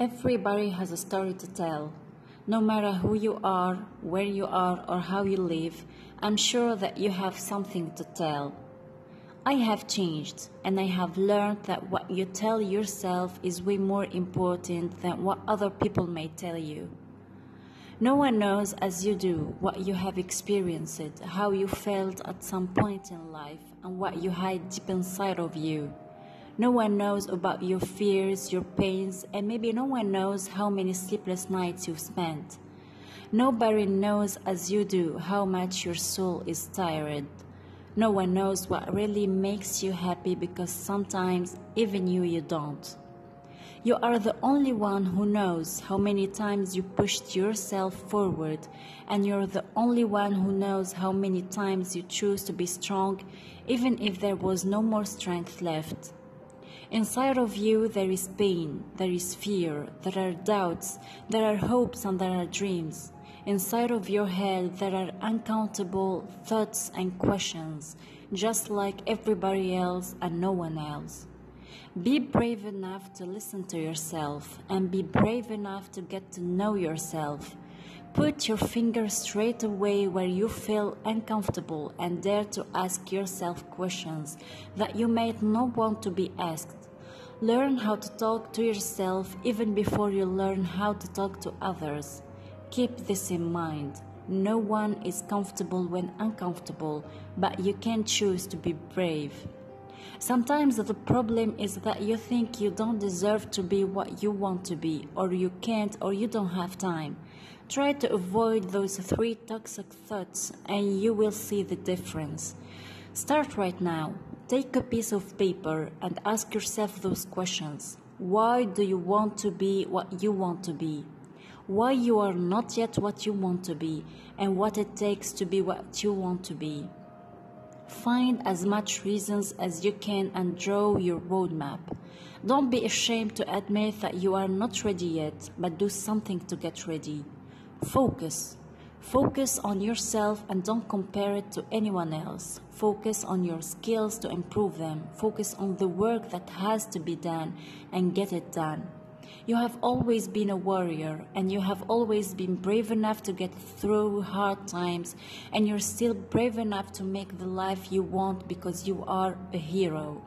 Everybody has a story to tell. No matter who you are, where you are, or how you live, I'm sure that you have something to tell. I have changed, and I have learned that what you tell yourself is way more important than what other people may tell you. No one knows as you do what you have experienced, how you felt at some point in life, and what you hide deep inside of you. No one knows about your fears, your pains, and maybe no one knows how many sleepless nights you've spent. Nobody knows as you do how much your soul is tired. No one knows what really makes you happy because sometimes even you you don't. You are the only one who knows how many times you pushed yourself forward, and you're the only one who knows how many times you choose to be strong, even if there was no more strength left. Inside of you, there is pain, there is fear, there are doubts, there are hopes, and there are dreams. Inside of your head, there are uncountable thoughts and questions, just like everybody else and no one else. Be brave enough to listen to yourself and be brave enough to get to know yourself. Put your finger straight away where you feel uncomfortable and dare to ask yourself questions that you might not want to be asked. Learn how to talk to yourself even before you learn how to talk to others. Keep this in mind. No one is comfortable when uncomfortable, but you can choose to be brave. Sometimes the problem is that you think you don't deserve to be what you want to be, or you can't, or you don't have time. Try to avoid those three toxic thoughts, and you will see the difference. Start right now. Take a piece of paper and ask yourself those questions. Why do you want to be what you want to be? Why you are not yet what you want to be, and what it takes to be what you want to be. Find as much reasons as you can and draw your roadmap. Don't be ashamed to admit that you are not ready yet, but do something to get ready. Focus. Focus on yourself and don't compare it to anyone else. Focus on your skills to improve them. Focus on the work that has to be done and get it done. You have always been a warrior and you have always been brave enough to get through hard times, and you're still brave enough to make the life you want because you are a hero.